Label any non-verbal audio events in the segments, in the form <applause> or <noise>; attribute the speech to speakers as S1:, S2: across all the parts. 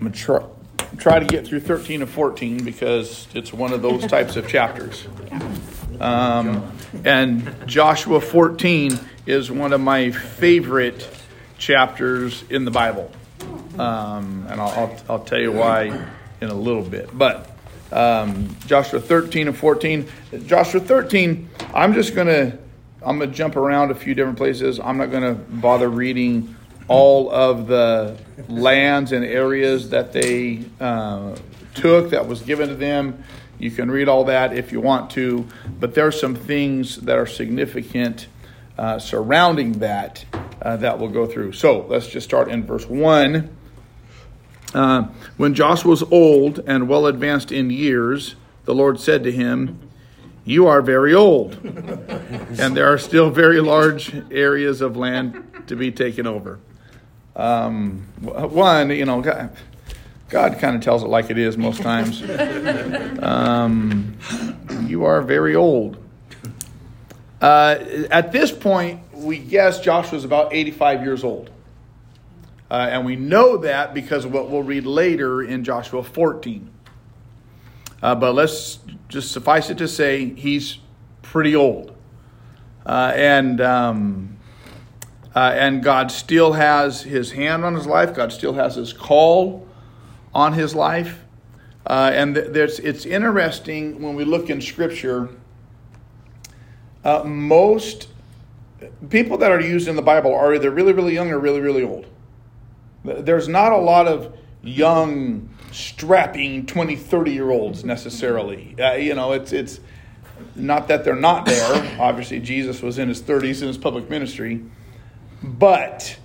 S1: I'm to try, try to get through 13 and 14 because it's one of those types of chapters. Um, and Joshua 14 is one of my favorite chapters in the Bible. Um, and I'll, I'll, I'll, tell you why in a little bit. But um, Joshua 13 and 14. Joshua 13, I'm just going to I'm going to jump around a few different places. I'm not going to bother reading all of the lands and areas that they uh, took that was given to them. You can read all that if you want to, but there are some things that are significant uh, surrounding that uh, that we'll go through. So let's just start in verse 1. Uh, when Joshua was old and well advanced in years, the Lord said to him, You are very old, and there are still very large areas of land to be taken over. Um, one, you know, God, God kind of tells it like it is most times. <laughs> Um, you are very old. Uh, at this point, we guess Joshua was about 85 years old. Uh, and we know that because of what we'll read later in Joshua 14. Uh, but let's just suffice it to say he's pretty old. Uh, and um, uh, and God still has his hand on his life. God still has his call on his life. Uh, and there's, it's interesting when we look in Scripture, uh, most people that are used in the Bible are either really, really young or really, really old. There's not a lot of young, strapping 20, 30 year olds necessarily. Uh, you know, it's, it's not that they're not there. Obviously, Jesus was in his 30s in his public ministry. But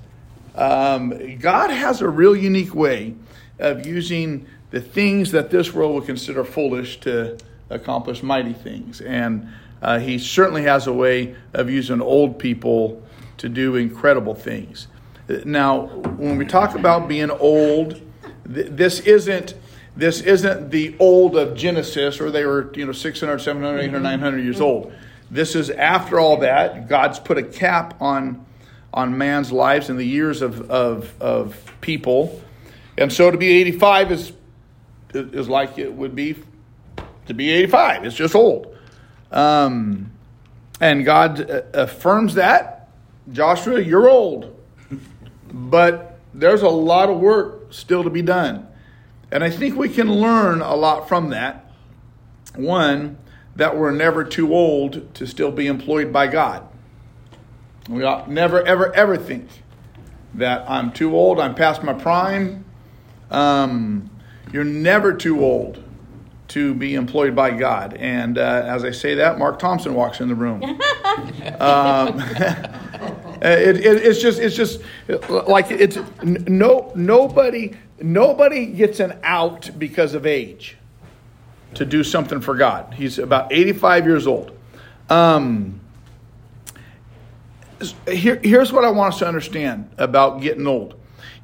S1: um, God has a real unique way of using the things that this world would consider foolish to accomplish mighty things. And uh, He certainly has a way of using old people to do incredible things. Now, when we talk about being old, th- this isn't this isn't the old of Genesis, or they were you know 600, 700, 800, 900 years old. This is after all that, God's put a cap on on man's lives and the years of, of, of people. And so to be 85 is, is like it would be to be 85. It's just old. Um, and God affirms that. Joshua, you're old. But there's a lot of work still to be done. And I think we can learn a lot from that. One, that we're never too old to still be employed by God. We ought never, ever, ever think that I'm too old, I'm past my prime. Um, you're never too old to be employed by God. And uh, as I say that, Mark Thompson walks in the room. <laughs> um, <laughs> it, it, it's just, it's just like it's no nobody nobody gets an out because of age to do something for God. He's about 85 years old. Um, here, here's what I want us to understand about getting old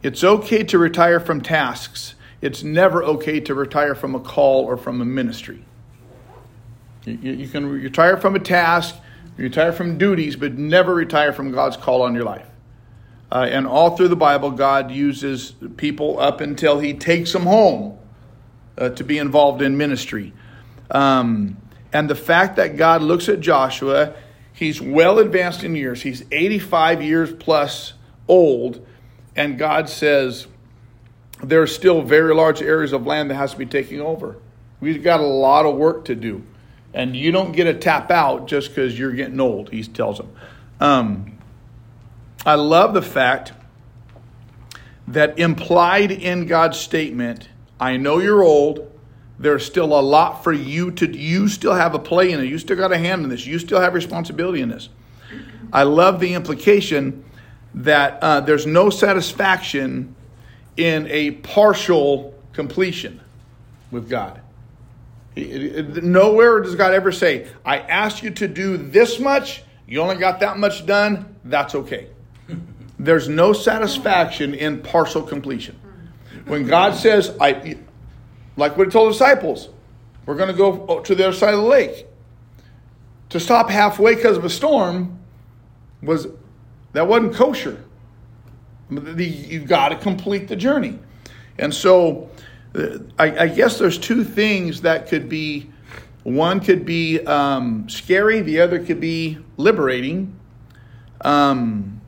S1: it's okay to retire from tasks, it's never okay to retire from a call or from a ministry. You, you can retire from a task, retire from duties, but never retire from God's call on your life. Uh, and all through the Bible, God uses people up until He takes them home uh, to be involved in ministry. Um, and the fact that God looks at Joshua He's well advanced in years. He's 85 years plus old. And God says, there are still very large areas of land that has to be taken over. We've got a lot of work to do. And you don't get a tap out just because you're getting old, he tells them. Um, I love the fact that implied in God's statement, I know you're old, there's still a lot for you to you still have a play in it. You still got a hand in this. You still have responsibility in this. I love the implication that uh, there's no satisfaction in a partial completion with god. Nowhere does god ever say i asked you to do this much. You only got that much done. That's okay. There's no satisfaction in partial completion. When god says i like what he told the disciples. We're going to go to the other side of the lake. To stop halfway because of a storm was that wasn't kosher. You've got to complete the journey. And so uh, I, I guess there's two things that could be one could be um, scary, the other could be liberating. Um,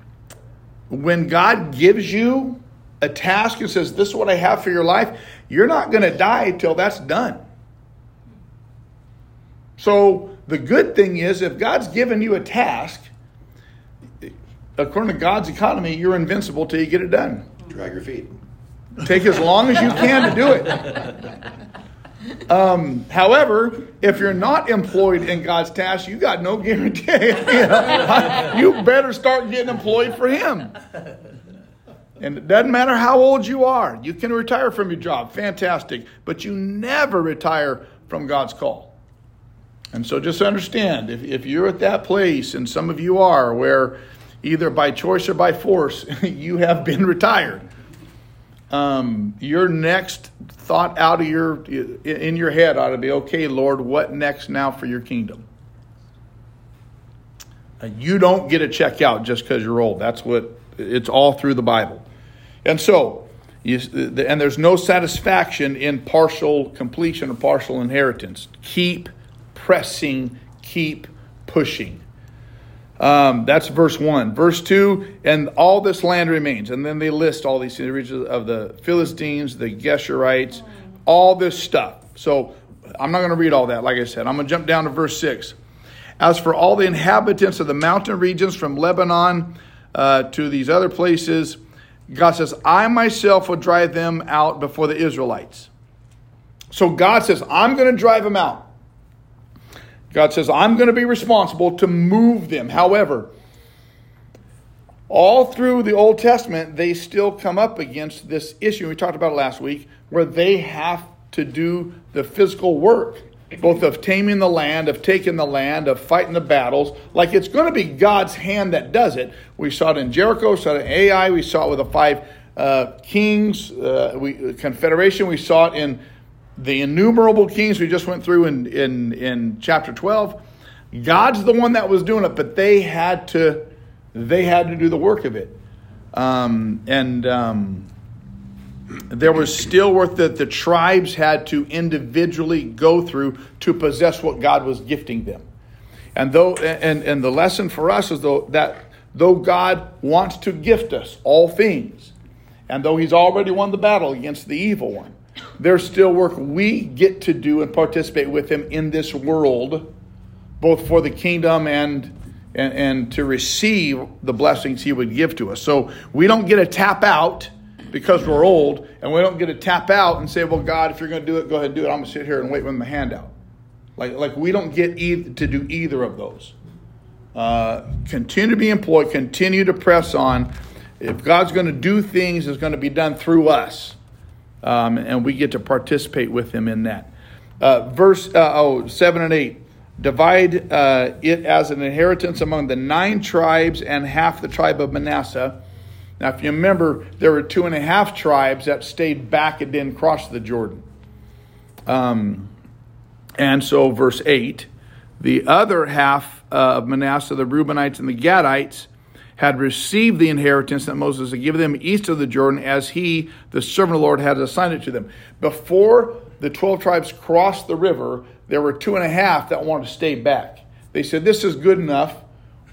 S1: when God gives you a task and says, This is what I have for your life, you're not going to die till that's done. So the good thing is, if God's given you a task, according to God's economy, you're invincible till you get it done.
S2: Drag your feet.
S1: Take as long as you can to do it. Um, however, if you're not employed in God's task, you got no guarantee. you, <laughs> know, you better start getting employed for Him. And it doesn't matter how old you are, you can retire from your job, fantastic, but you never retire from God's call. And so just understand if, if you're at that place, and some of you are, where either by choice or by force, <laughs> you have been retired. Um, your next thought out of your in your head ought to be, okay, Lord, what next now for your kingdom? Uh, you don't get a check out just because you're old. That's what it's all through the Bible. And so, you, and there's no satisfaction in partial completion or partial inheritance. Keep pressing, keep pushing. Um, that's verse 1. Verse 2, and all this land remains. And then they list all these regions of the Philistines, the Geshurites, all this stuff. So I'm not going to read all that, like I said. I'm going to jump down to verse 6. As for all the inhabitants of the mountain regions from Lebanon uh, to these other places, God says, I myself will drive them out before the Israelites. So God says, I'm going to drive them out. God says, I'm going to be responsible to move them. However, all through the Old Testament, they still come up against this issue. We talked about last week, where they have to do the physical work, both of taming the land, of taking the land, of fighting the battles. Like it's going to be God's hand that does it. We saw it in Jericho, we saw it in Ai, we saw it with the five uh, kings, uh, we, confederation, we saw it in the innumerable kings we just went through in, in, in chapter 12 god's the one that was doing it but they had to they had to do the work of it um, and um, there was still work that the tribes had to individually go through to possess what god was gifting them and though and, and the lesson for us is though that though god wants to gift us all things and though he's already won the battle against the evil one there's still work we get to do and participate with him in this world, both for the kingdom and, and, and to receive the blessings he would give to us. So we don't get a tap out because we're old, and we don't get to tap out and say, Well, God, if you're going to do it, go ahead and do it. I'm going to sit here and wait with my hand out. Like, like we don't get either, to do either of those. Uh, continue to be employed, continue to press on. If God's going to do things, it's going to be done through us um, and we get to participate with him in that. Uh, verse uh, oh, 7 and 8 divide uh, it as an inheritance among the nine tribes and half the tribe of Manasseh. Now, if you remember, there were two and a half tribes that stayed back and didn't cross the Jordan. Um, and so, verse 8 the other half of Manasseh, the Reubenites and the Gadites, had received the inheritance that Moses had given them east of the Jordan as he, the servant of the Lord, had assigned it to them. Before the 12 tribes crossed the river, there were two and a half that wanted to stay back. They said, This is good enough.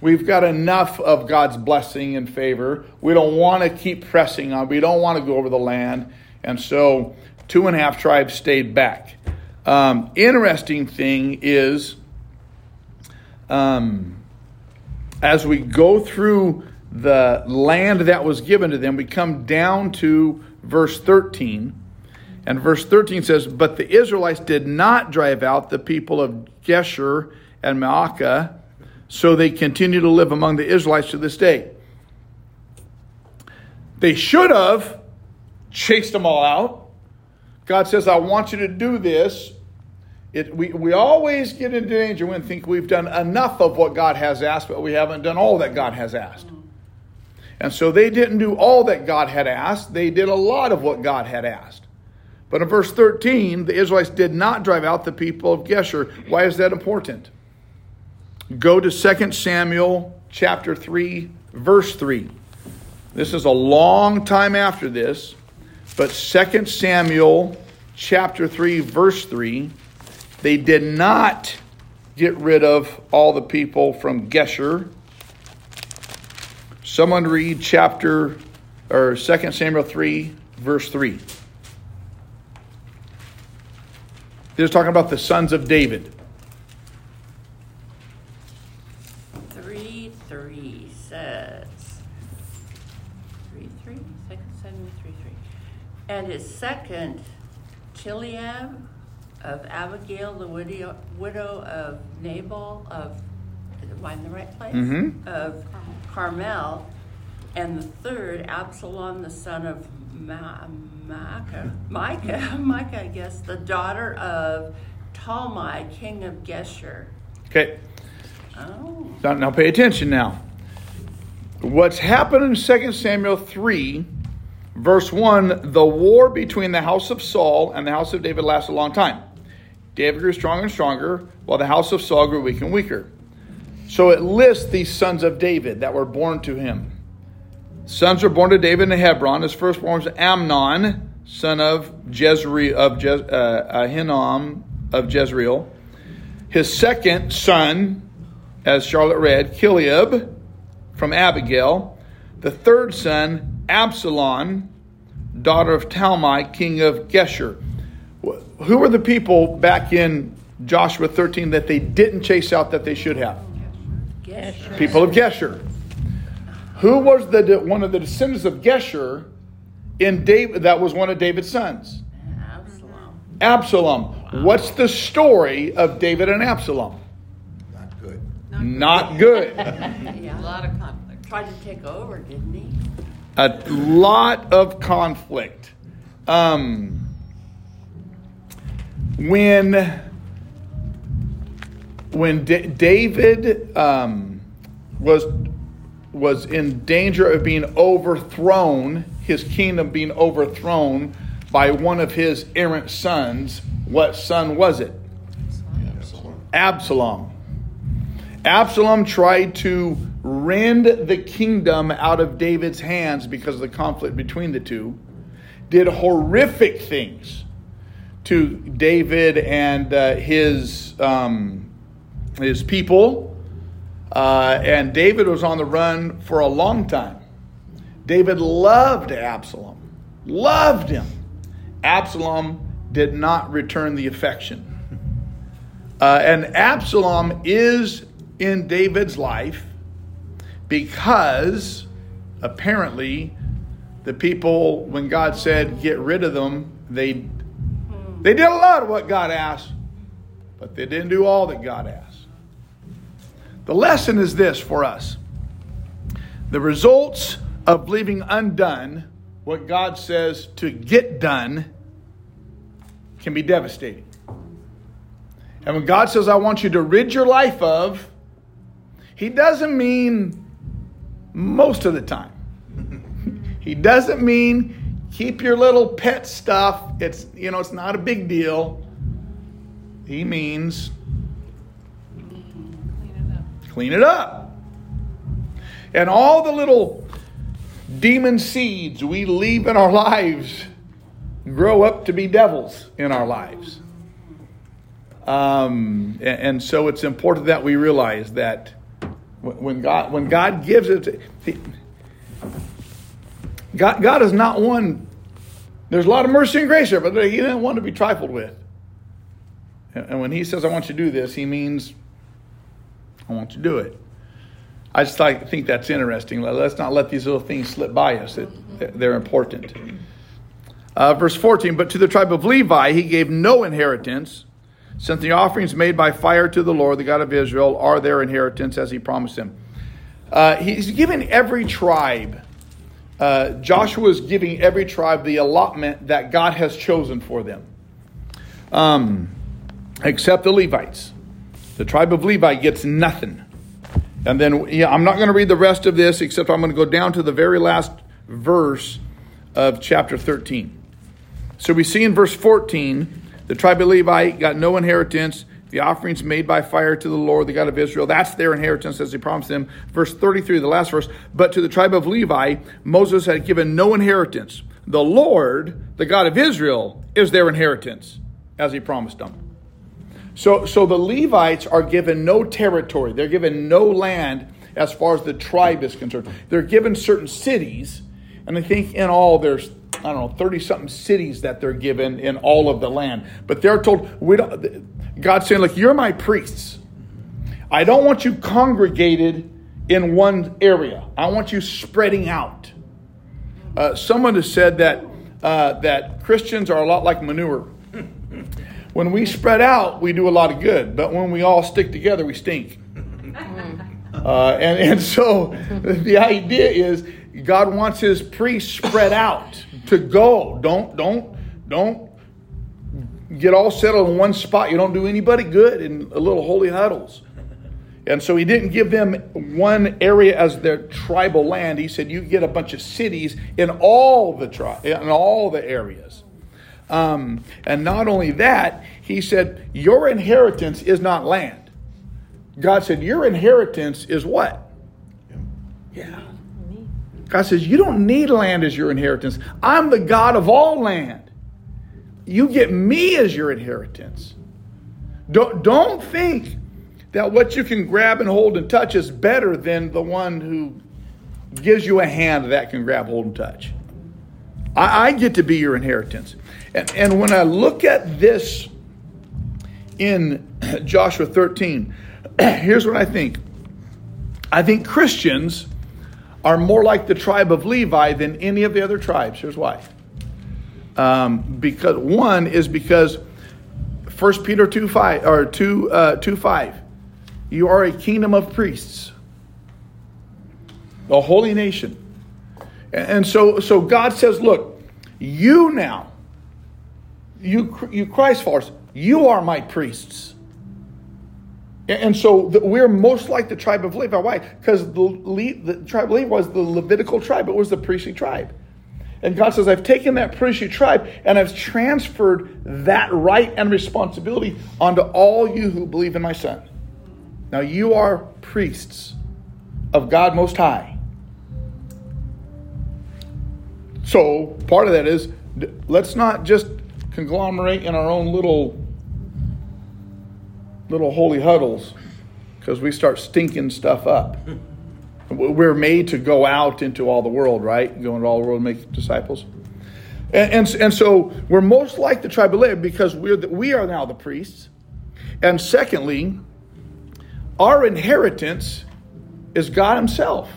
S1: We've got enough of God's blessing and favor. We don't want to keep pressing on. We don't want to go over the land. And so two and a half tribes stayed back. Um, interesting thing is, um, as we go through the land that was given to them, we come down to verse 13. And verse 13 says, But the Israelites did not drive out the people of Geshur and Maacah, so they continue to live among the Israelites to this day. They should have chased them all out. God says, I want you to do this it, we, we always get into danger when think we've done enough of what God has asked, but we haven't done all that God has asked. And so they didn't do all that God had asked, they did a lot of what God had asked. But in verse 13, the Israelites did not drive out the people of Geshur. Why is that important? Go to 2 Samuel chapter 3, verse 3. This is a long time after this. But 2 Samuel chapter 3, verse 3, they did not get rid of all the people from Geshur. Someone read chapter or 2 Samuel 3, verse 3. They're talking about the sons of David.
S2: 3 3 says, 3 3, 2 Samuel 3 3. And his second, Chileab of Abigail, the widow, widow of Nabal of, am I in the right place?
S1: Mhm.
S2: Of Carmel. And the third, Absalom, the son of Ma- Micah, Micah, <laughs> Micah, I guess, the daughter of Talmai, king of Geshur.
S1: Okay,
S2: Oh.
S1: now, now pay attention now. What's happened in 2 Samuel 3, verse 1 the war between the house of Saul and the house of David lasted a long time. David grew stronger and stronger, while the house of Saul grew weak and weaker. So it lists these sons of David that were born to him. Sons were born to David in Hebron. His firstborn was Amnon, son of Jezreel of uh, Ahinoam of Jezreel. His second son, as Charlotte read, Chileab from Abigail. The third son, Absalom, daughter of Talmai, king of Geshur. Who were the people back in Joshua 13 that they didn't chase out that they should have?
S2: Geshur.
S1: People of Geshur. Who was the de- one of the descendants of Geshur in David that was one of David's sons?
S2: Absalom.
S1: Absalom. What's the story of David and Absalom?
S3: Not good.
S1: Not good. <laughs>
S2: Yeah.
S4: A lot of conflict.
S2: Tried to take over, didn't he?
S1: A lot of conflict. Um, when when D- David um, was was in danger of being overthrown, his kingdom being overthrown by one of his errant sons. What son was it? Absalom. Absalom tried to rend the kingdom out of David's hands because of the conflict between the two, did horrific things to David and uh, his, um, his people. Uh, and David was on the run for a long time. David loved Absalom, loved him. Absalom did not return the affection. Uh, and Absalom is in David's life because apparently the people, when God said get rid of them, they they did a lot of what God asked, but they didn't do all that God asked. The lesson is this for us: the results of leaving undone what God says to get done can be devastating. And when God says, I want you to rid your life of, He doesn't mean most of the time. he doesn't mean keep your little pet stuff. It's, you know, it's not a big deal. He means
S4: Clean it up.
S1: And all the little demon seeds we leave in our lives grow up to be devils in our lives. Um, and so it's important that we realize that when God when God gives it, God God is not one. There's a lot of mercy and grace there, but He didn't want to be trifled with. And when He says, "I want you to do this," He means, "I want you to do it." I just like, think that's interesting. Let- Let's not let these little things slip by us. It- They're important. Uh, verse 14, but to the tribe of Levi he gave no inheritance, since the offerings made by fire to the Lord, the God of Israel, are their inheritance as he promised them. Uh, he's giving every tribe, uh, Joshua is giving every tribe the allotment that God has chosen for them, um, except the Levites. The tribe of Levi gets nothing. And then, yeah, I'm not going to read the rest of this, except I'm going to go down to the very last verse of chapter 13. So we see in verse 14, the tribe of Levi got no inheritance. The offerings made by fire to the Lord, the God of Israel, that's their inheritance as he promised them. Verse 33, the last verse. But to the tribe of Levi, Moses had given no inheritance. the Lord, the God of Israel, is their inheritance, as he promised them. So, so the Levites are given no territory. They're given no land as far as the tribe is concerned. They're given certain cities, and I think in all there's I don't know thirty something cities that they're given in all of the land. But they're told we don't. God's saying, "Look, you're my priests. I don't want you congregated in one area. I want you spreading out." Uh, someone has said that uh, that Christians are a lot like manure. <laughs> When we spread out, we do a lot of good, but when we all stick together, we stink. <laughs> Uh, and, and so <laughs> the idea is God wants his priests spread out to go. Don't, don't, don't get all settled in one spot. You don't do anybody good in a little holy huddles. And so he didn't give them one area as their tribal land. He said you get a bunch of cities in all the tri- in all the areas. Um, and not only that, he said, Your inheritance is not land. God said, Your inheritance is what? Yeah. God says, You don't need land as your inheritance. I'm the God of all land. You get me as your inheritance. Don't, don't think that what you can grab and hold and touch is better than the one who gives you a hand that can grab, hold, and touch. I, I get to be your inheritance. And, and when I look at this in <clears throat> Joshua 13, <clears throat> here's what I think. I think Christians are more like the tribe of Levi than any of the other tribes. Here's why. Um, because one is because 1 Peter 2 5 or 2, uh, 2 5. You are a kingdom of priests, a holy nation. And so, so God says, look, you now you, you Christ followers, you are my priests. And so we're most like the tribe of Levi. Why? Because the, Le, the tribe of Levi was the Levitical tribe, it was the priestly tribe. And God says, I've taken that priestly tribe and I've transferred that right and responsibility onto all you who believe in my Son. Now you are priests of God Most High. So part of that is let's not just conglomerate in our own little little holy huddles because we start stinking stuff up. We're made to go out into all the world, right? Go into all the world and make disciples. And, and, and so we're most like the tribe of Levi because we're the, we are now the priests. And secondly, our inheritance is God Himself.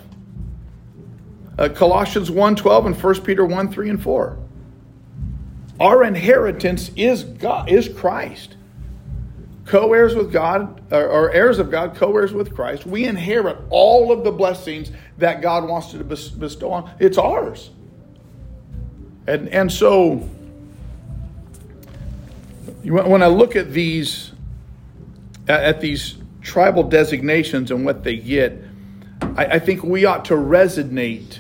S1: Uh, Colossians 1 12 and 1 Peter 1 3 and 4. Our inheritance is God, is Christ. Co-heirs with God, or heirs of God, co-heirs with Christ. We inherit all of the blessings that God wants to bestow on. It's ours. And and so when I look at these at these tribal designations and what they get, I, I think we ought to resonate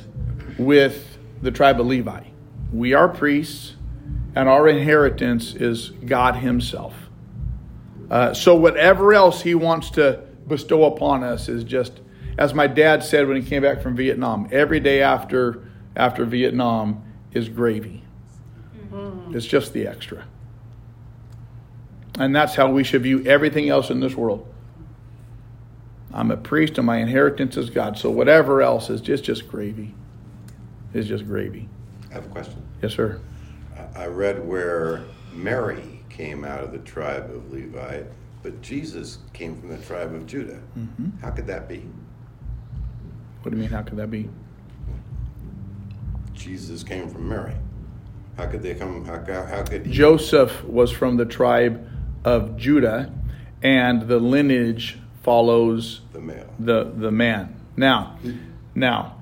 S1: with the tribe of Levi. We are priests and our inheritance is God Himself. Uh, so, whatever else He wants to bestow upon us is just, as my dad said when he came back from Vietnam, every day after, after Vietnam is gravy. Mm-hmm. It's just the extra. And that's how we should view everything else in this world. I'm a priest and my inheritance is God. So whatever else is just just gravy. Is just gravy.
S3: I have a question.
S1: Yes, sir.
S3: I read where Mary came out of the tribe of Levi, but Jesus came from the tribe of Judah. Mm-hmm. How could that be?
S1: What do you mean, how could that be?
S3: Jesus came from Mary. How could they come? How, how could he?
S1: Joseph was from the tribe of Judah, and the lineage follows
S3: the male,
S1: the the man. Now, now,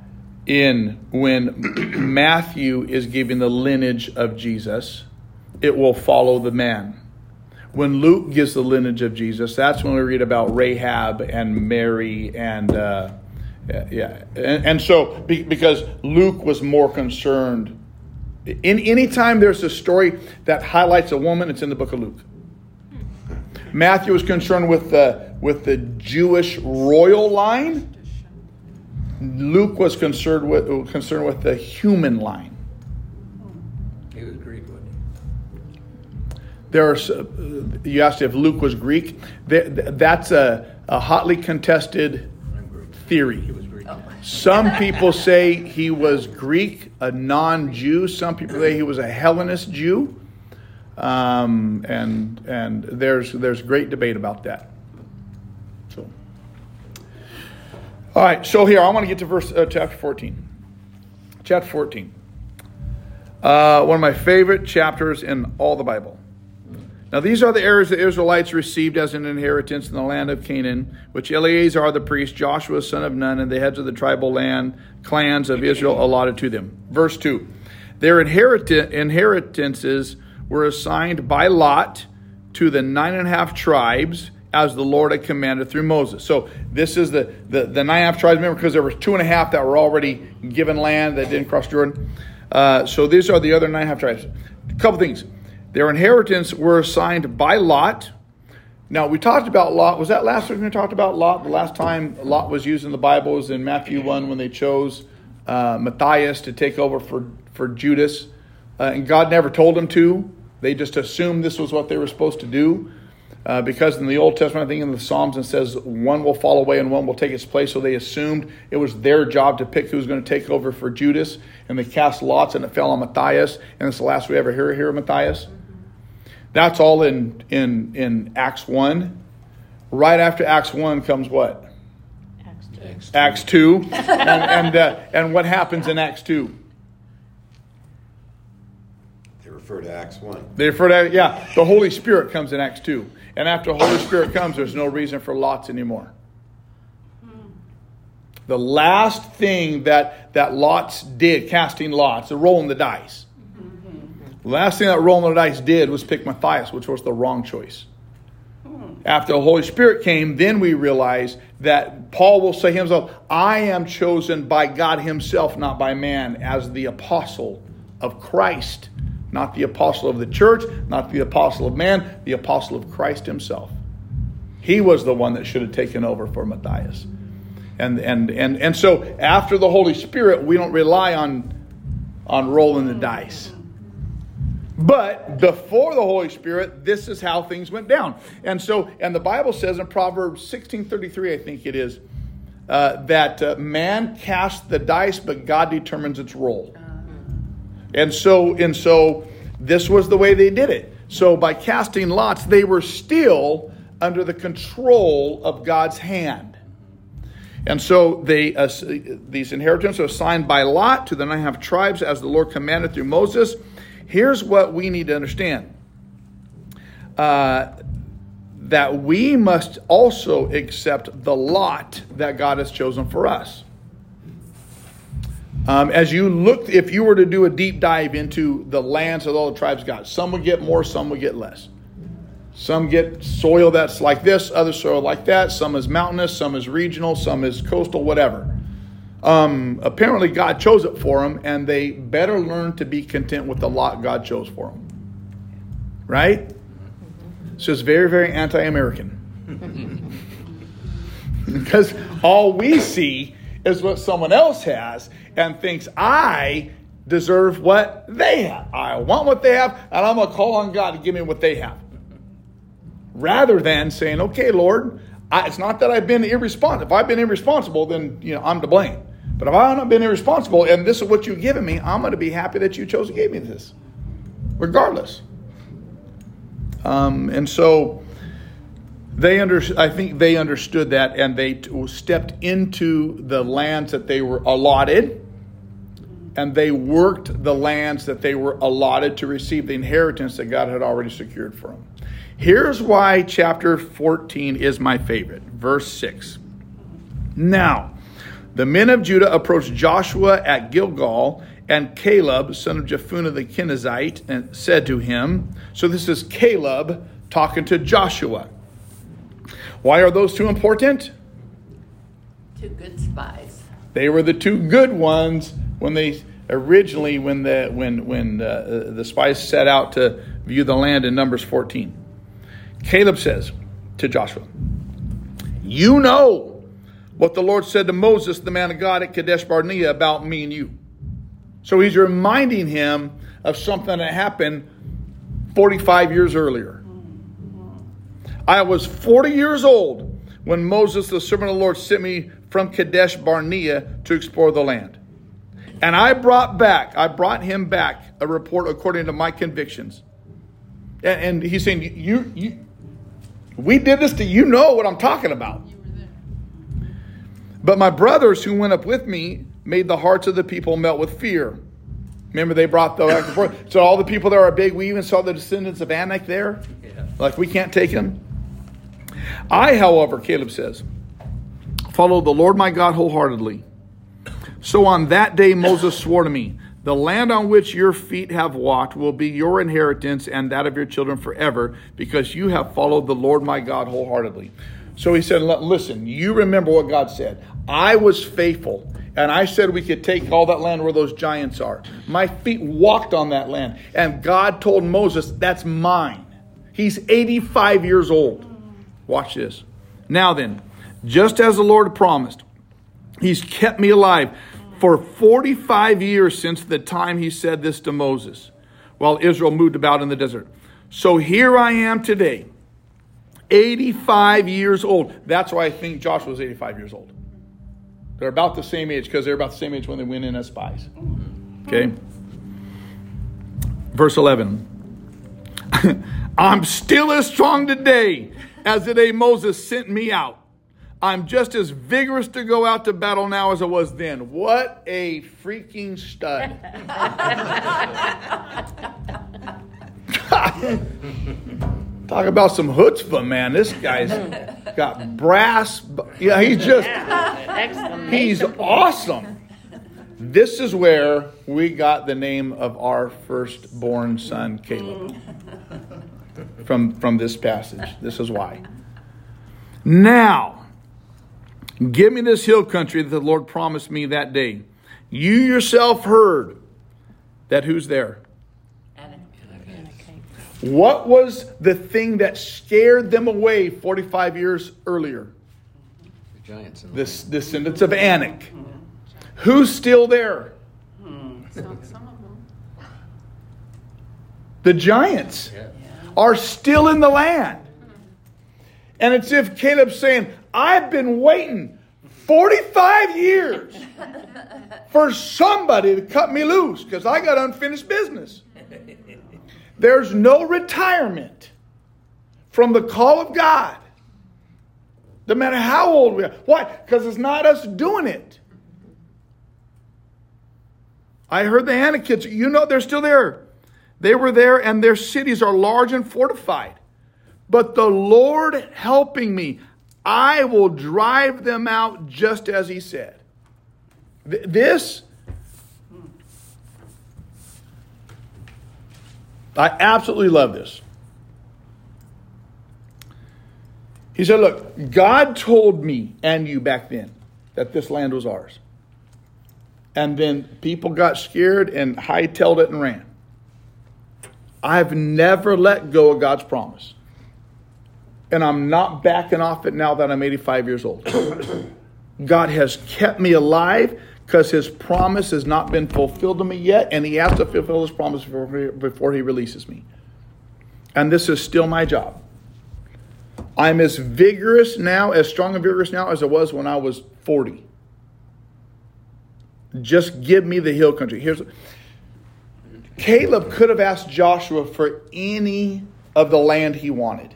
S1: in when <clears throat> Matthew is giving the lineage of Jesus, it will follow the man. When Luke gives the lineage of Jesus, that's when we read about Rahab and Mary and uh, yeah, and, and so be, because Luke was more concerned. In any time there's a story that highlights a woman, it's in the book of Luke. Matthew was concerned with the with the Jewish royal line. Luke was concerned with concerned with the human line. There's, uh, you asked if Luke was Greek. Th- th- That's a, a hotly contested theory. Some people say he was Greek, a non Jew. Some people say he was a Hellenist Jew. Um, and and there's, there's great debate about that. So. All right, so here, I want to get to verse uh, chapter 14. Chapter 14. Uh, one of my favorite chapters in all the Bible. Now, these are the areas the Israelites received as an inheritance in the land of Canaan, which Eleazar the priest, Joshua son of Nun, and the heads of the tribal land clans of Israel allotted to them. Verse 2 Their inherit- inheritances were assigned by lot to the nine and a half tribes as the Lord had commanded through Moses. So this is the, the, the nine and a half tribes, remember, because there were two and a half that were already given land that didn't cross Jordan. Uh, so these are the other nine and a half tribes. A couple things. Their inheritance were assigned by Lot. Now, we talked about Lot. Was that last week we talked about Lot? The last time Lot was used in the Bible was in Matthew 1 when they chose uh, Matthias to take over for, for Judas. Uh, and God never told them to. They just assumed this was what they were supposed to do. Uh, because in the Old Testament, I think in the Psalms, it says one will fall away and one will take its place. So they assumed it was their job to pick who's going to take over for Judas. And they cast lots and it fell on Matthias. And it's the last we ever hear, hear of Matthias. That's all in, in, in Acts 1. Right after Acts 1 comes what?
S5: Acts 2.
S1: Acts 2. <laughs> and, and, uh, and what happens in Acts 2?
S3: They refer to Acts 1.
S1: They refer to, yeah, the Holy Spirit comes in Acts 2. And after the Holy Spirit comes, there's no reason for lots anymore. The last thing that, that lots did, casting lots, the rolling the dice. The last thing that rolling the dice did was pick Matthias, which was the wrong choice. Hmm. After the Holy Spirit came, then we realize that Paul will say himself, I am chosen by God Himself, not by man, as the apostle of Christ. Not the apostle of the church, not the apostle of man, the apostle of Christ Himself. He was the one that should have taken over for Matthias. And, and, and, and so after the Holy Spirit, we don't rely on, on rolling the dice. But before the Holy Spirit, this is how things went down. And so, and the Bible says in Proverbs 16:33, I think it is, uh, that uh, man casts the dice, but God determines its roll. And so, and so, this was the way they did it. So, by casting lots, they were still under the control of God's hand. And so they uh, these inheritances are assigned by lot to the nine nine and a half tribes as the Lord commanded through Moses. Here's what we need to understand uh, that we must also accept the lot that God has chosen for us. Um, as you look, if you were to do a deep dive into the lands that all the tribes got, some would get more, some would get less. Some get soil that's like this, other soil like that. Some is mountainous, some is regional, some is coastal, whatever. Um, apparently, God chose it for them, and they better learn to be content with the lot God chose for them. Right? So it's very, very anti American. <laughs> because all we see is what someone else has and thinks, I deserve what they have. I want what they have, and I'm going to call on God to give me what they have. Rather than saying, okay, Lord, I, it's not that I've been irresponsible. If I've been irresponsible, then you know I'm to blame. But if I've not been irresponsible and this is what you've given me, I'm going to be happy that you chose to give me this, regardless. Um, and so they under, I think they understood that, and they t- stepped into the lands that they were allotted, and they worked the lands that they were allotted to receive the inheritance that God had already secured for them. Here's why chapter 14 is my favorite. Verse 6. Now, the men of Judah approached Joshua at Gilgal, and Caleb, son of Jephunneh the Kenizzite, and said to him, So this is Caleb talking to Joshua. Why are those two important?
S2: Two good spies.
S1: They were the two good ones when they originally when the when when uh, the spies set out to view the land in Numbers 14. Caleb says to Joshua, "You know what the Lord said to Moses, the man of God at Kadesh Barnea, about me and you." So he's reminding him of something that happened 45 years earlier. I was 40 years old when Moses, the servant of the Lord, sent me from Kadesh Barnea to explore the land. And I brought back, I brought him back a report according to my convictions. And, he's saying, you, you, we did this to you know what I'm talking about. But my brothers who went up with me made the hearts of the people melt with fear. Remember, they brought the so all the people there are big. We even saw the descendants of Anak there.
S5: Yeah.
S1: Like we can't take them. I, however, Caleb says, follow the Lord my God wholeheartedly. So on that day Moses swore to me, the land on which your feet have walked will be your inheritance and that of your children forever, because you have followed the Lord my God wholeheartedly. So he said, Listen, you remember what God said. I was faithful, and I said we could take all that land where those giants are. My feet walked on that land, and God told Moses, That's mine. He's 85 years old. Watch this. Now then, just as the Lord promised, He's kept me alive for 45 years since the time He said this to Moses while Israel moved about in the desert. So here I am today, 85 years old. That's why I think Joshua was 85 years old. They're about the same age because they're about the same age when they went in as spies. Okay? Verse 11. <laughs> I'm still as strong today as the day Moses sent me out. I'm just as vigorous to go out to battle now as I was then. What a freaking stud. <laughs> <laughs> Talk about some chutzpah, man. This guy's <laughs> got brass. Yeah, he's just, <laughs> he's awesome. This is where we got the name of our firstborn son, Caleb, mm. from, from this passage. This is why. Now, give me this hill country that the Lord promised me that day. You yourself heard that who's there? What was the thing that scared them away 45 years earlier?
S5: The giants. in the
S1: The s- descendants of Anak. Who's still there? Some of them. The giants
S5: Yeah.
S1: are still in the land. And it's if Caleb's saying, I've been waiting 45 years <laughs> for somebody to cut me loose because I got unfinished business. <laughs> There's no retirement from the call of God. No matter how old we are. Why? Because it's not us doing it. I heard the Anakites, you know, they're still there. They were there, and their cities are large and fortified. But the Lord helping me, I will drive them out just as He said. Th- This, I absolutely love this. He said, Look, God told me and you back then that this land was ours. And then people got scared and hightailed it and ran. I've never let go of God's promise. And I'm not backing off it now that I'm 85 years old. <coughs> God has kept me alive because his promise has not been fulfilled to me yet, and he has to fulfill his promise before he, releases me. And this is still my job. I'm as vigorous now, as strong and vigorous now as I was when I was 40. Just give me the hill country. Here's Caleb could have asked Joshua for any of the land he wanted.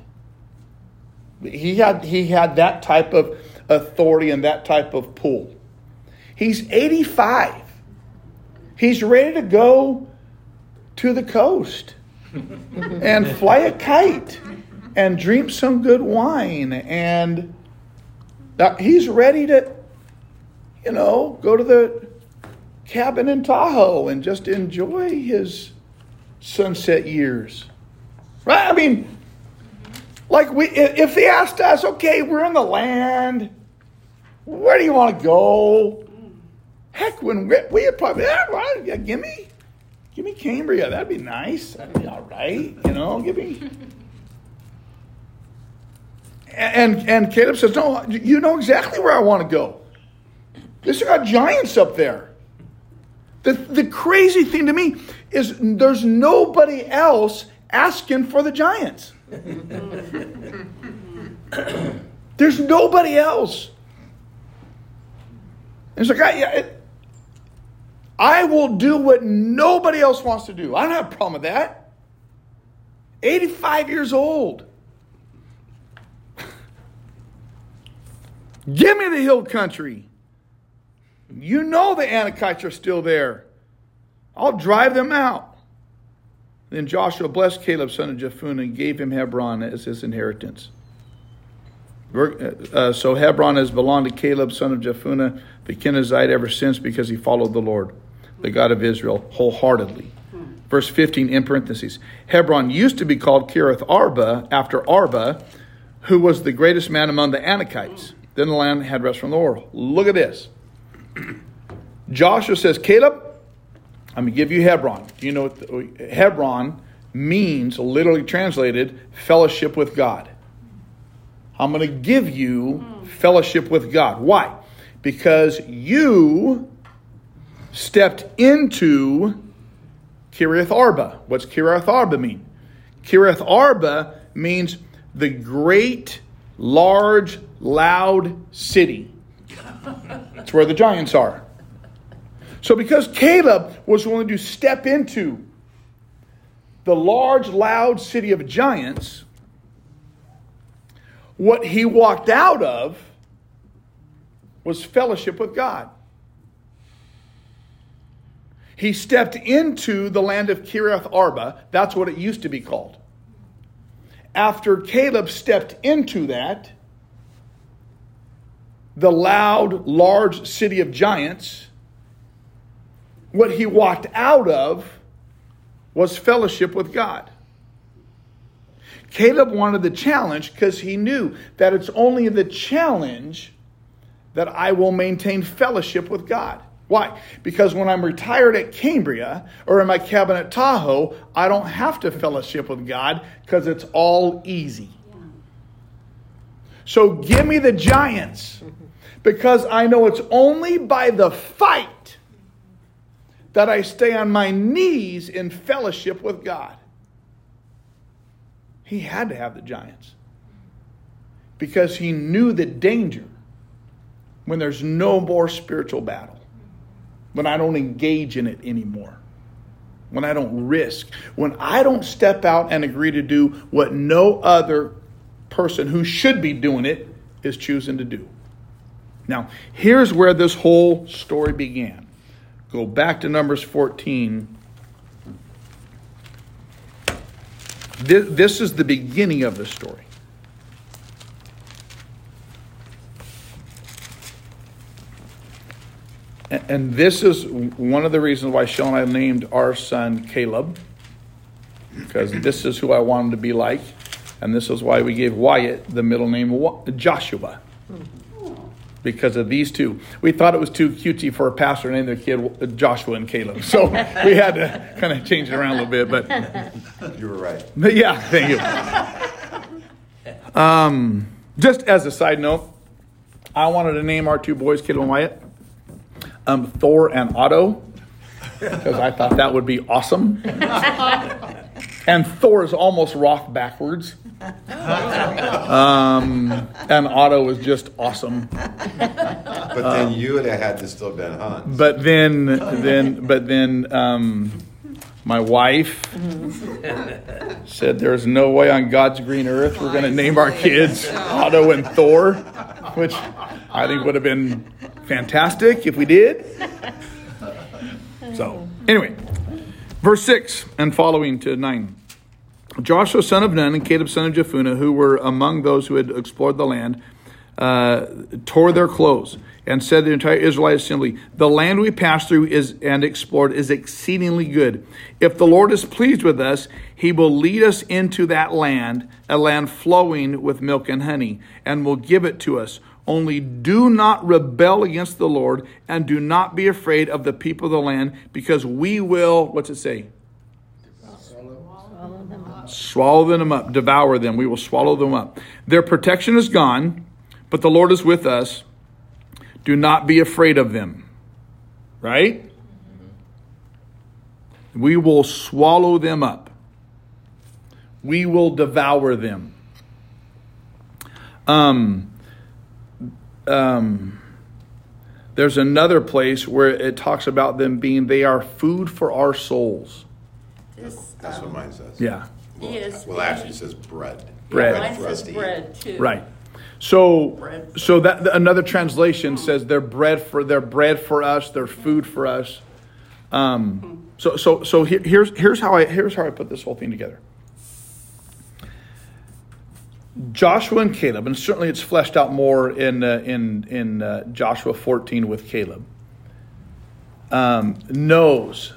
S1: He had he had that type of authority and that type of pull. He's 85. He's ready to go to the coast <laughs> and fly a kite and drink some good wine and uh, he's ready to you know go to the cabin in Tahoe and just enjoy his sunset years. Right? I mean, like we if they asked us, okay, we're in the land, where do you want to go? Heck, when we we'd probably, yeah, yeah, give me, give me Cambria. That'd be nice. That'd be all right. You know, give me. And and Caleb says, no, you know exactly where I want to go. There's got giants up there. The, the crazy thing to me is there's nobody else asking for the giants. There's nobody else. It's like, I, I will do what nobody else wants to do. I don't have a problem with that. 85 years old. <laughs> Give me the hill country. You know the Anakites are still there. I'll drive them out. Then Joshua blessed Caleb, son of Jephunneh, and gave him Hebron as his inheritance. Uh, so Hebron has belonged to Caleb, son of Jephunneh, the Kenizzite, ever since because he followed the Lord, the God of Israel, wholeheartedly. Verse 15 in parentheses. Hebron used to be called Kiriath Arba after Arba, who was the greatest man among the Anakites. Then the land had rest from the Lord. Look at this. <clears throat> Joshua says, Caleb, I'm going to give you Hebron. Do you know what the, Hebron means, literally translated, fellowship with God? I'm going to give you fellowship with God. Why? Because you stepped into Kiriath Arba. What's Kiriath Arba mean? Kiriath Arba means the great, large, loud city. That's where the giants are. So, because Caleb was willing to step into the large, loud city of giants, what he walked out of was fellowship with God. He stepped into the land of Kiriath Arba. That's what it used to be called. After Caleb stepped into that, the loud, large city of giants, what he walked out of was fellowship with God. Caleb wanted the challenge because he knew that it's only in the challenge that I will maintain fellowship with God. Why? Because when I'm retired at Cambria or in my cabin at Tahoe, I don't have to fellowship with God because it's all easy. So give me the giants because I know it's only by the fight that I stay on my knees in fellowship with God. He had to have the giants because he knew the danger when there's no more spiritual battle when I don't engage in it anymore, when I don't risk, when I don't step out and agree to do what no other person who should be doing it is choosing to do. Now, here's where this whole story began. Go back to Numbers 14. This, this is the beginning of the story. And this is one of the reasons why Shell and I named our son Caleb, because this is who I wanted to be like. And this is why we gave Wyatt the middle name Joshua, because of these two. We thought it was too cutesy for a pastor to name their kid Joshua and Caleb. <laughs> So we had to kind of change it around a little bit. But
S3: you were right. <laughs>
S1: But yeah, thank you. Um, just as a side note, I wanted to name our two boys, Caleb and Wyatt um, Thor and Otto because I thought that would be awesome. <laughs> and Thor is almost Roth backwards. Um, and Otto was just awesome.
S3: But then you would have had to still been Hans.
S1: But then, then, but then, um, my wife <laughs> said, "There's no way on God's green earth we're going to name our kids <laughs> Otto and Thor," which I think would have been fantastic if we did. So, anyway, verse 6 and following to 9. Joshua, son of Nun, and Caleb, son of Jephunneh, who were among those who had explored the land, uh, tore their clothes and said to the entire Israelite assembly, The land we passed through is and explored is exceedingly good. If the Lord is pleased with us, he will lead us into that land, a land flowing with milk and honey, and will give it to us. Only do not rebel against the Lord and do not be afraid of the people of the land because we will, what's it say? Swallow them up. Swallow them up, devour them. We will swallow them up. Their protection is gone, but the Lord is with us. Do not be afraid of them. Right? We will swallow them up. We will devour them. Um, um, there's another place where it talks about them being, they are food for our souls.
S2: This,
S3: That's what
S2: um,
S3: mine says.
S1: Yeah,
S3: Well,
S2: Yes.
S3: well, actually, it says bread.
S1: Bread.
S2: Mine
S3: for us
S2: says
S3: to eat.
S2: bread too.
S1: right. So, so that another translation says they're bread for they're bread for us, they're food for us. Um, so, so, so here, here's here's how I here's how I put this whole thing together. Joshua and Caleb, and certainly it's fleshed out more in uh, in in uh, Joshua 14 with Caleb. Um, knows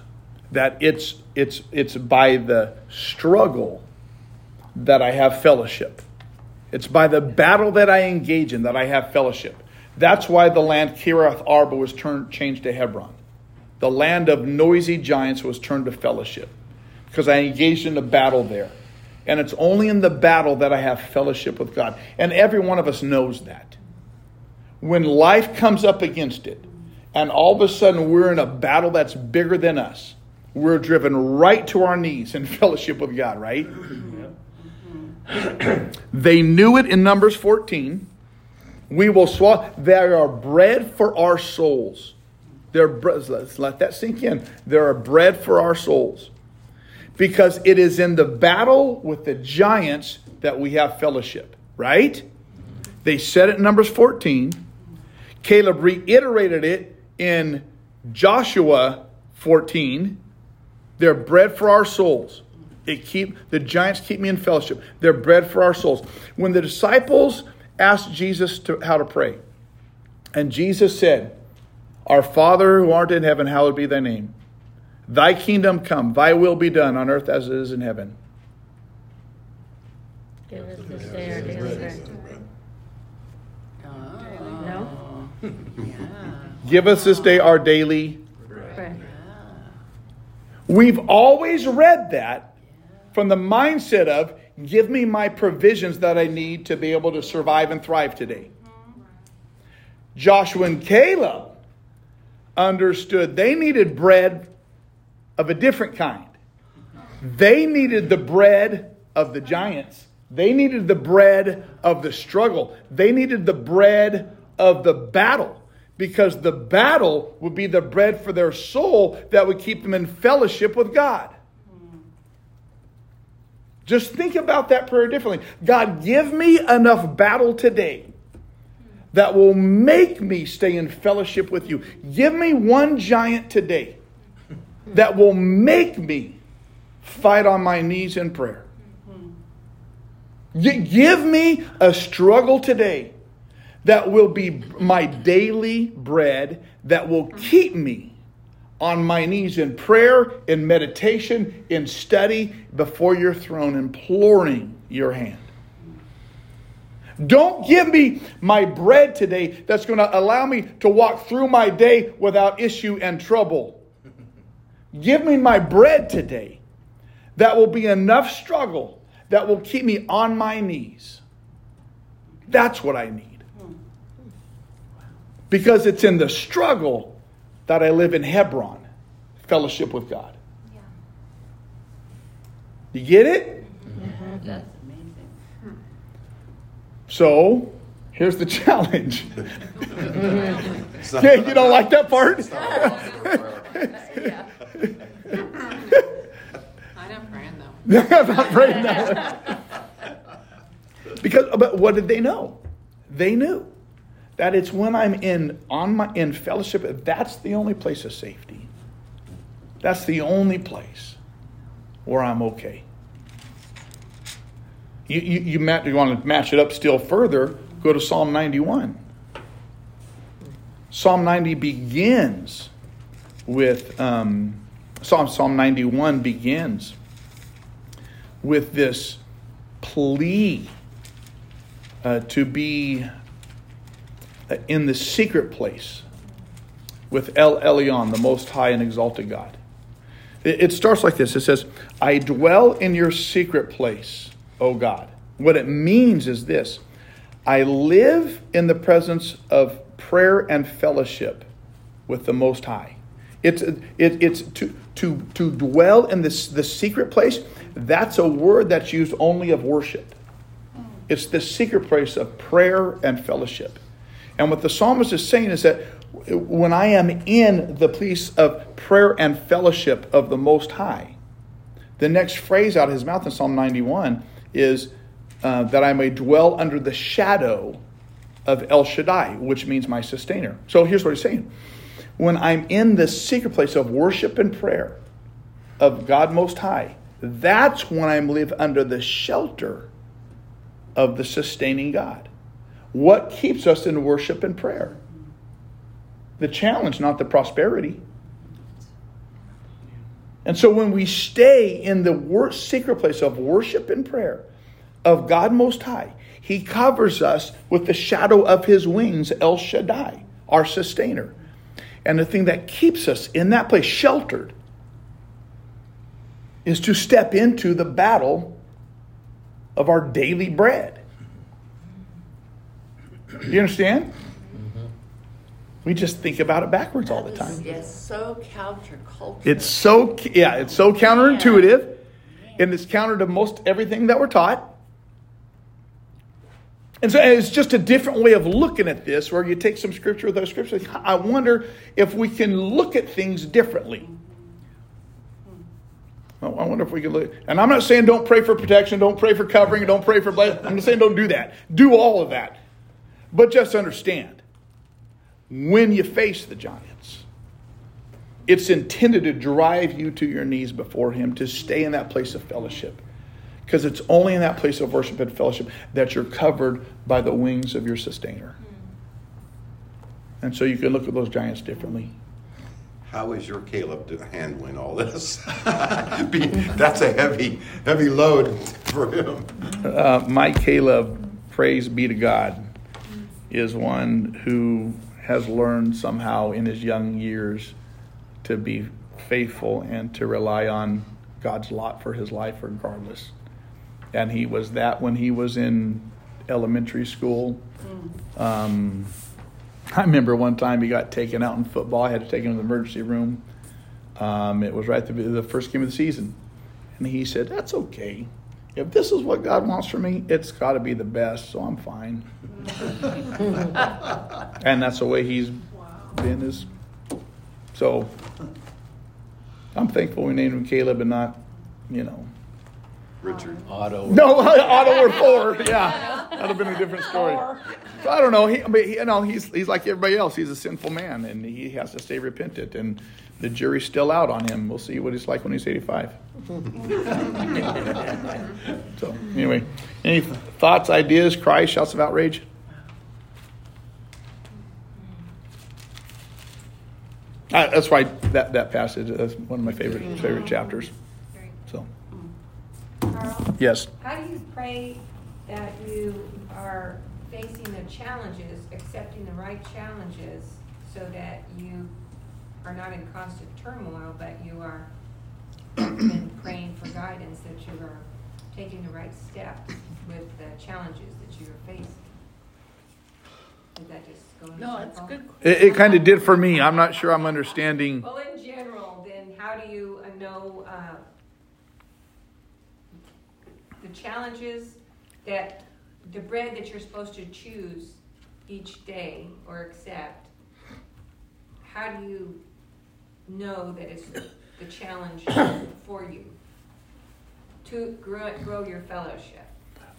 S1: that it's it's it's by the struggle that I have fellowship. It's by the battle that I engage in that I have fellowship. That's why the land Kiriath Arba was turned changed to Hebron. The land of noisy giants was turned to fellowship because I engaged in a battle there. And it's only in the battle that I have fellowship with God. And every one of us knows that. When life comes up against it, and all of a sudden we're in a battle that's bigger than us, we're driven right to our knees in <laughs> fellowship with God, right? They knew it in Numbers 14. We will swallow. They are bread for our souls. They're let's let that sink in. They're bread for our souls. Because it is in the battle with the giants that we have fellowship, right? They said it in Numbers 14. Caleb reiterated it in Joshua 14. They're bread for our souls. It keep the giants keep me in fellowship. They're bread for our souls. When the disciples asked Jesus to, how to pray, and Jesus said, "Our Father who art in heaven, hallowed be thy name. Thy kingdom come, thy will be done on earth as it is in heaven."
S6: Give us this day our daily bread. No? <laughs>
S1: Give us this day our daily.
S6: Bread.
S1: We've always read that from the mindset of give me my provisions that I need to be able to survive and thrive today. Joshua and Caleb understood they needed bread of a different kind. They needed the bread of the giants. They needed the bread of the struggle. They needed the bread of the battle because the battle would be the bread for their soul that would keep them in fellowship with God. Just think about that prayer differently. God, give me enough battle today that will make me stay in fellowship with you. Give me one giant today that will make me fight on my knees in prayer. Give me a struggle today that will be my daily bread that will keep me on my knees in prayer, in meditation, in study before your throne, imploring your hand. Don't give me my bread today that's going to allow me to walk through my day without issue and trouble. Give me my bread today that will be enough struggle that will keep me on my knees. That's what I need. Because it's in the struggle that I live in Hebron, fellowship with God. Yeah. You get it? Mm-hmm.
S2: That's amazing.
S1: So, here's the <laughs> challenge.
S3: It's
S1: Yeah, you don't like that part?
S4: I know praying though. <laughs>
S1: I'm not praying that way. <laughs> Because, but what did they know? They knew that it's when I'm in on my in fellowship. That's the only place of safety. That's the only place where I'm okay. You you you, match, you want to match it up still further? Go to Psalm 91. Psalm 90 begins with um, Psalm Psalm 91 begins with this plea uh, to be Uh, in the secret place with El Elyon, the Most High and Exalted God. It, it starts like this. It says, "I dwell in your secret place, O God." What it means is this: I live in the presence of prayer and fellowship with the Most High. It's, it, it's to, to, to dwell in this, the secret place. that's a word that's used only of worship. It's the secret place of prayer and fellowship. And what the psalmist is saying is that when I am in the place of prayer and fellowship of the Most High, the next phrase out of his mouth in Psalm 91 is uh, that I may dwell under the shadow of El Shaddai, which means my sustainer. So here's what he's saying. When I'm in the secret place of worship and prayer of God Most High, that's when I live under the shelter of the sustaining God. What keeps us in worship and prayer? The challenge, not the prosperity. And so when we stay in the wor- secret place of worship and prayer of God Most High, He covers us with the shadow of His wings, El Shaddai, our sustainer. And the thing that keeps us in that place, sheltered, is to step into the battle of our daily bread. Do you understand? We just think about it backwards all the time.
S2: Yes, so countercultural.
S1: It's so yeah, it's so counterintuitive, and it's counter to most everything that we're taught. And so it's just a different way of looking at this, where you take some scripture with other scripture. I wonder if we can look at things differently. Hmm. I I wonder if we can look. And I'm not saying don't pray for protection, don't pray for covering, don't pray for blessing. I'm just saying don't do that. Do all of that, but just understand when you face the giants. It's intended to drive you to your knees before Him to stay in that place of fellowship. Because it's only in that place of worship and fellowship that you're covered by the wings of your sustainer. And so you can look at those giants differently.
S3: How is your Caleb do- handling all this? <laughs> That's a heavy, heavy load for him.
S1: Uh, my Caleb, praise be to God, is one who has learned somehow in his young years to be faithful and to rely on God's lot for his life regardless. And he was that when he was in elementary school. Um, I remember one time he got taken out in football. I had to take him to the emergency room. Um, it was right at the, the first game of the season. And he said, That's okay. If this is what God wants for me, it's got to be the best, so I'm fine. <laughs> and that's the way he's been. Is so. I'm thankful we named him Caleb and not, you know,
S3: Richard.
S5: Otto.
S1: no <laughs> Otto or Thor. Yeah, that'd have been a different story. So I don't know. He, I mean, he, you know, he's he's like everybody else. He's a sinful man, and he has to stay repentant. And the jury's still out on him. We'll see what he's like when he's 85. <laughs> so anyway, any thoughts, ideas, cries, shouts of outrage? Uh, that's why that, that passage is one of my favorite favorite chapters. So
S7: Carl,
S1: yes.
S7: how do you pray that you are facing the challenges, accepting the right challenges, so that you are not in constant turmoil, but you are <clears throat> been praying for guidance, that you are taking the right steps with the challenges that you are facing? Did that just go in a
S2: No, it's good.
S1: It, it kind of did for me. I'm not sure I'm understanding.
S7: Well, in general, then how do you uh, know uh, the challenges that the bread that you're supposed to choose each day or accept? How do you know that it's the challenge <coughs> for you to grow, grow your fellowship?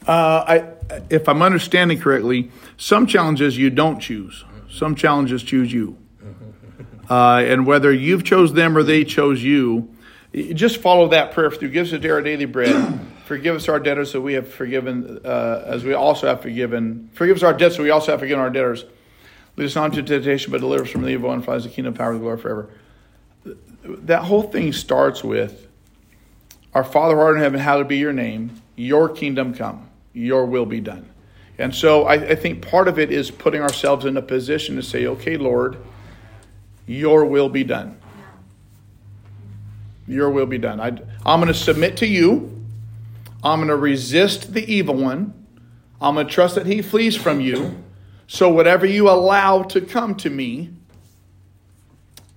S1: Uh, I, if I'm understanding correctly, some challenges you don't choose. Some challenges choose you. <laughs> Uh, and whether you've chose them or they chose you, just follow that prayer through. Give us a day our daily bread. <coughs> Forgive us our debtors, so we have forgiven, uh, as we also have forgiven. Forgive us our debts, so we also have forgiven our debtors. Lead us not into temptation, but deliver us from the evil one. Flies the kingdom, power, and glory forever. That whole thing starts with our Father who art in heaven, hallowed be your name. Your kingdom come. Your will be done. And so I, I think part of it is putting ourselves in a position to say, okay, Lord, your will be done. Your will be done. I, I'm going to submit to you. I'm going to resist the evil one. I'm going to trust that he flees from you. So whatever you allow to come to me,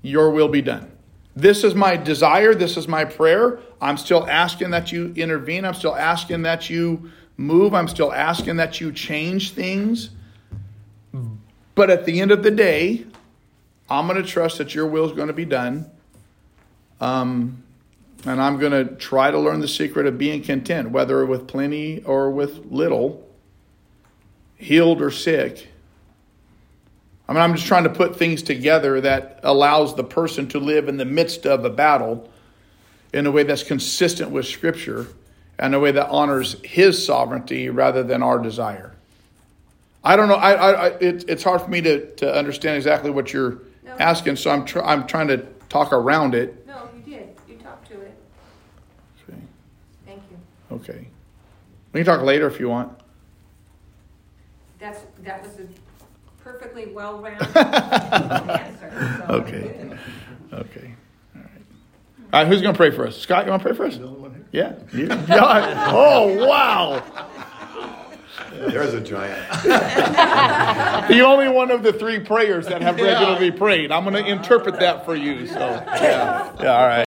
S1: your will be done. This is my desire. This is my prayer. I'm still asking that you intervene. I'm still asking that you move. I'm still asking that you change things. But at the end of the day, I'm going to trust that your will is going to be done. Um, and I'm going to try to learn the secret of being content, whether with plenty or with little, healed or sick. I mean, I'm just trying to put things together that allows the person to live in the midst of a battle in a way that's consistent with Scripture and a way that honors His sovereignty rather than our desire. I don't know. I, I, I it, it's hard for me to, to understand exactly what you're
S7: No.
S1: asking, so I'm tr- I'm trying to talk around it.
S7: No, you did. You talked to it.
S1: Okay.
S7: Thank you.
S1: Okay. We can talk later if you want.
S7: That's, that was a perfectly well-rounded <laughs> answer. so
S1: Okay. Okay. All right. All right. Who's going to pray for us? Scott, you want to pray for us? Yeah. You? Yeah. Oh wow.
S3: There's a giant. <laughs>
S1: The only one of the three prayers that have regularly prayed. I'm going to interpret that for you. So yeah. Yeah. All right.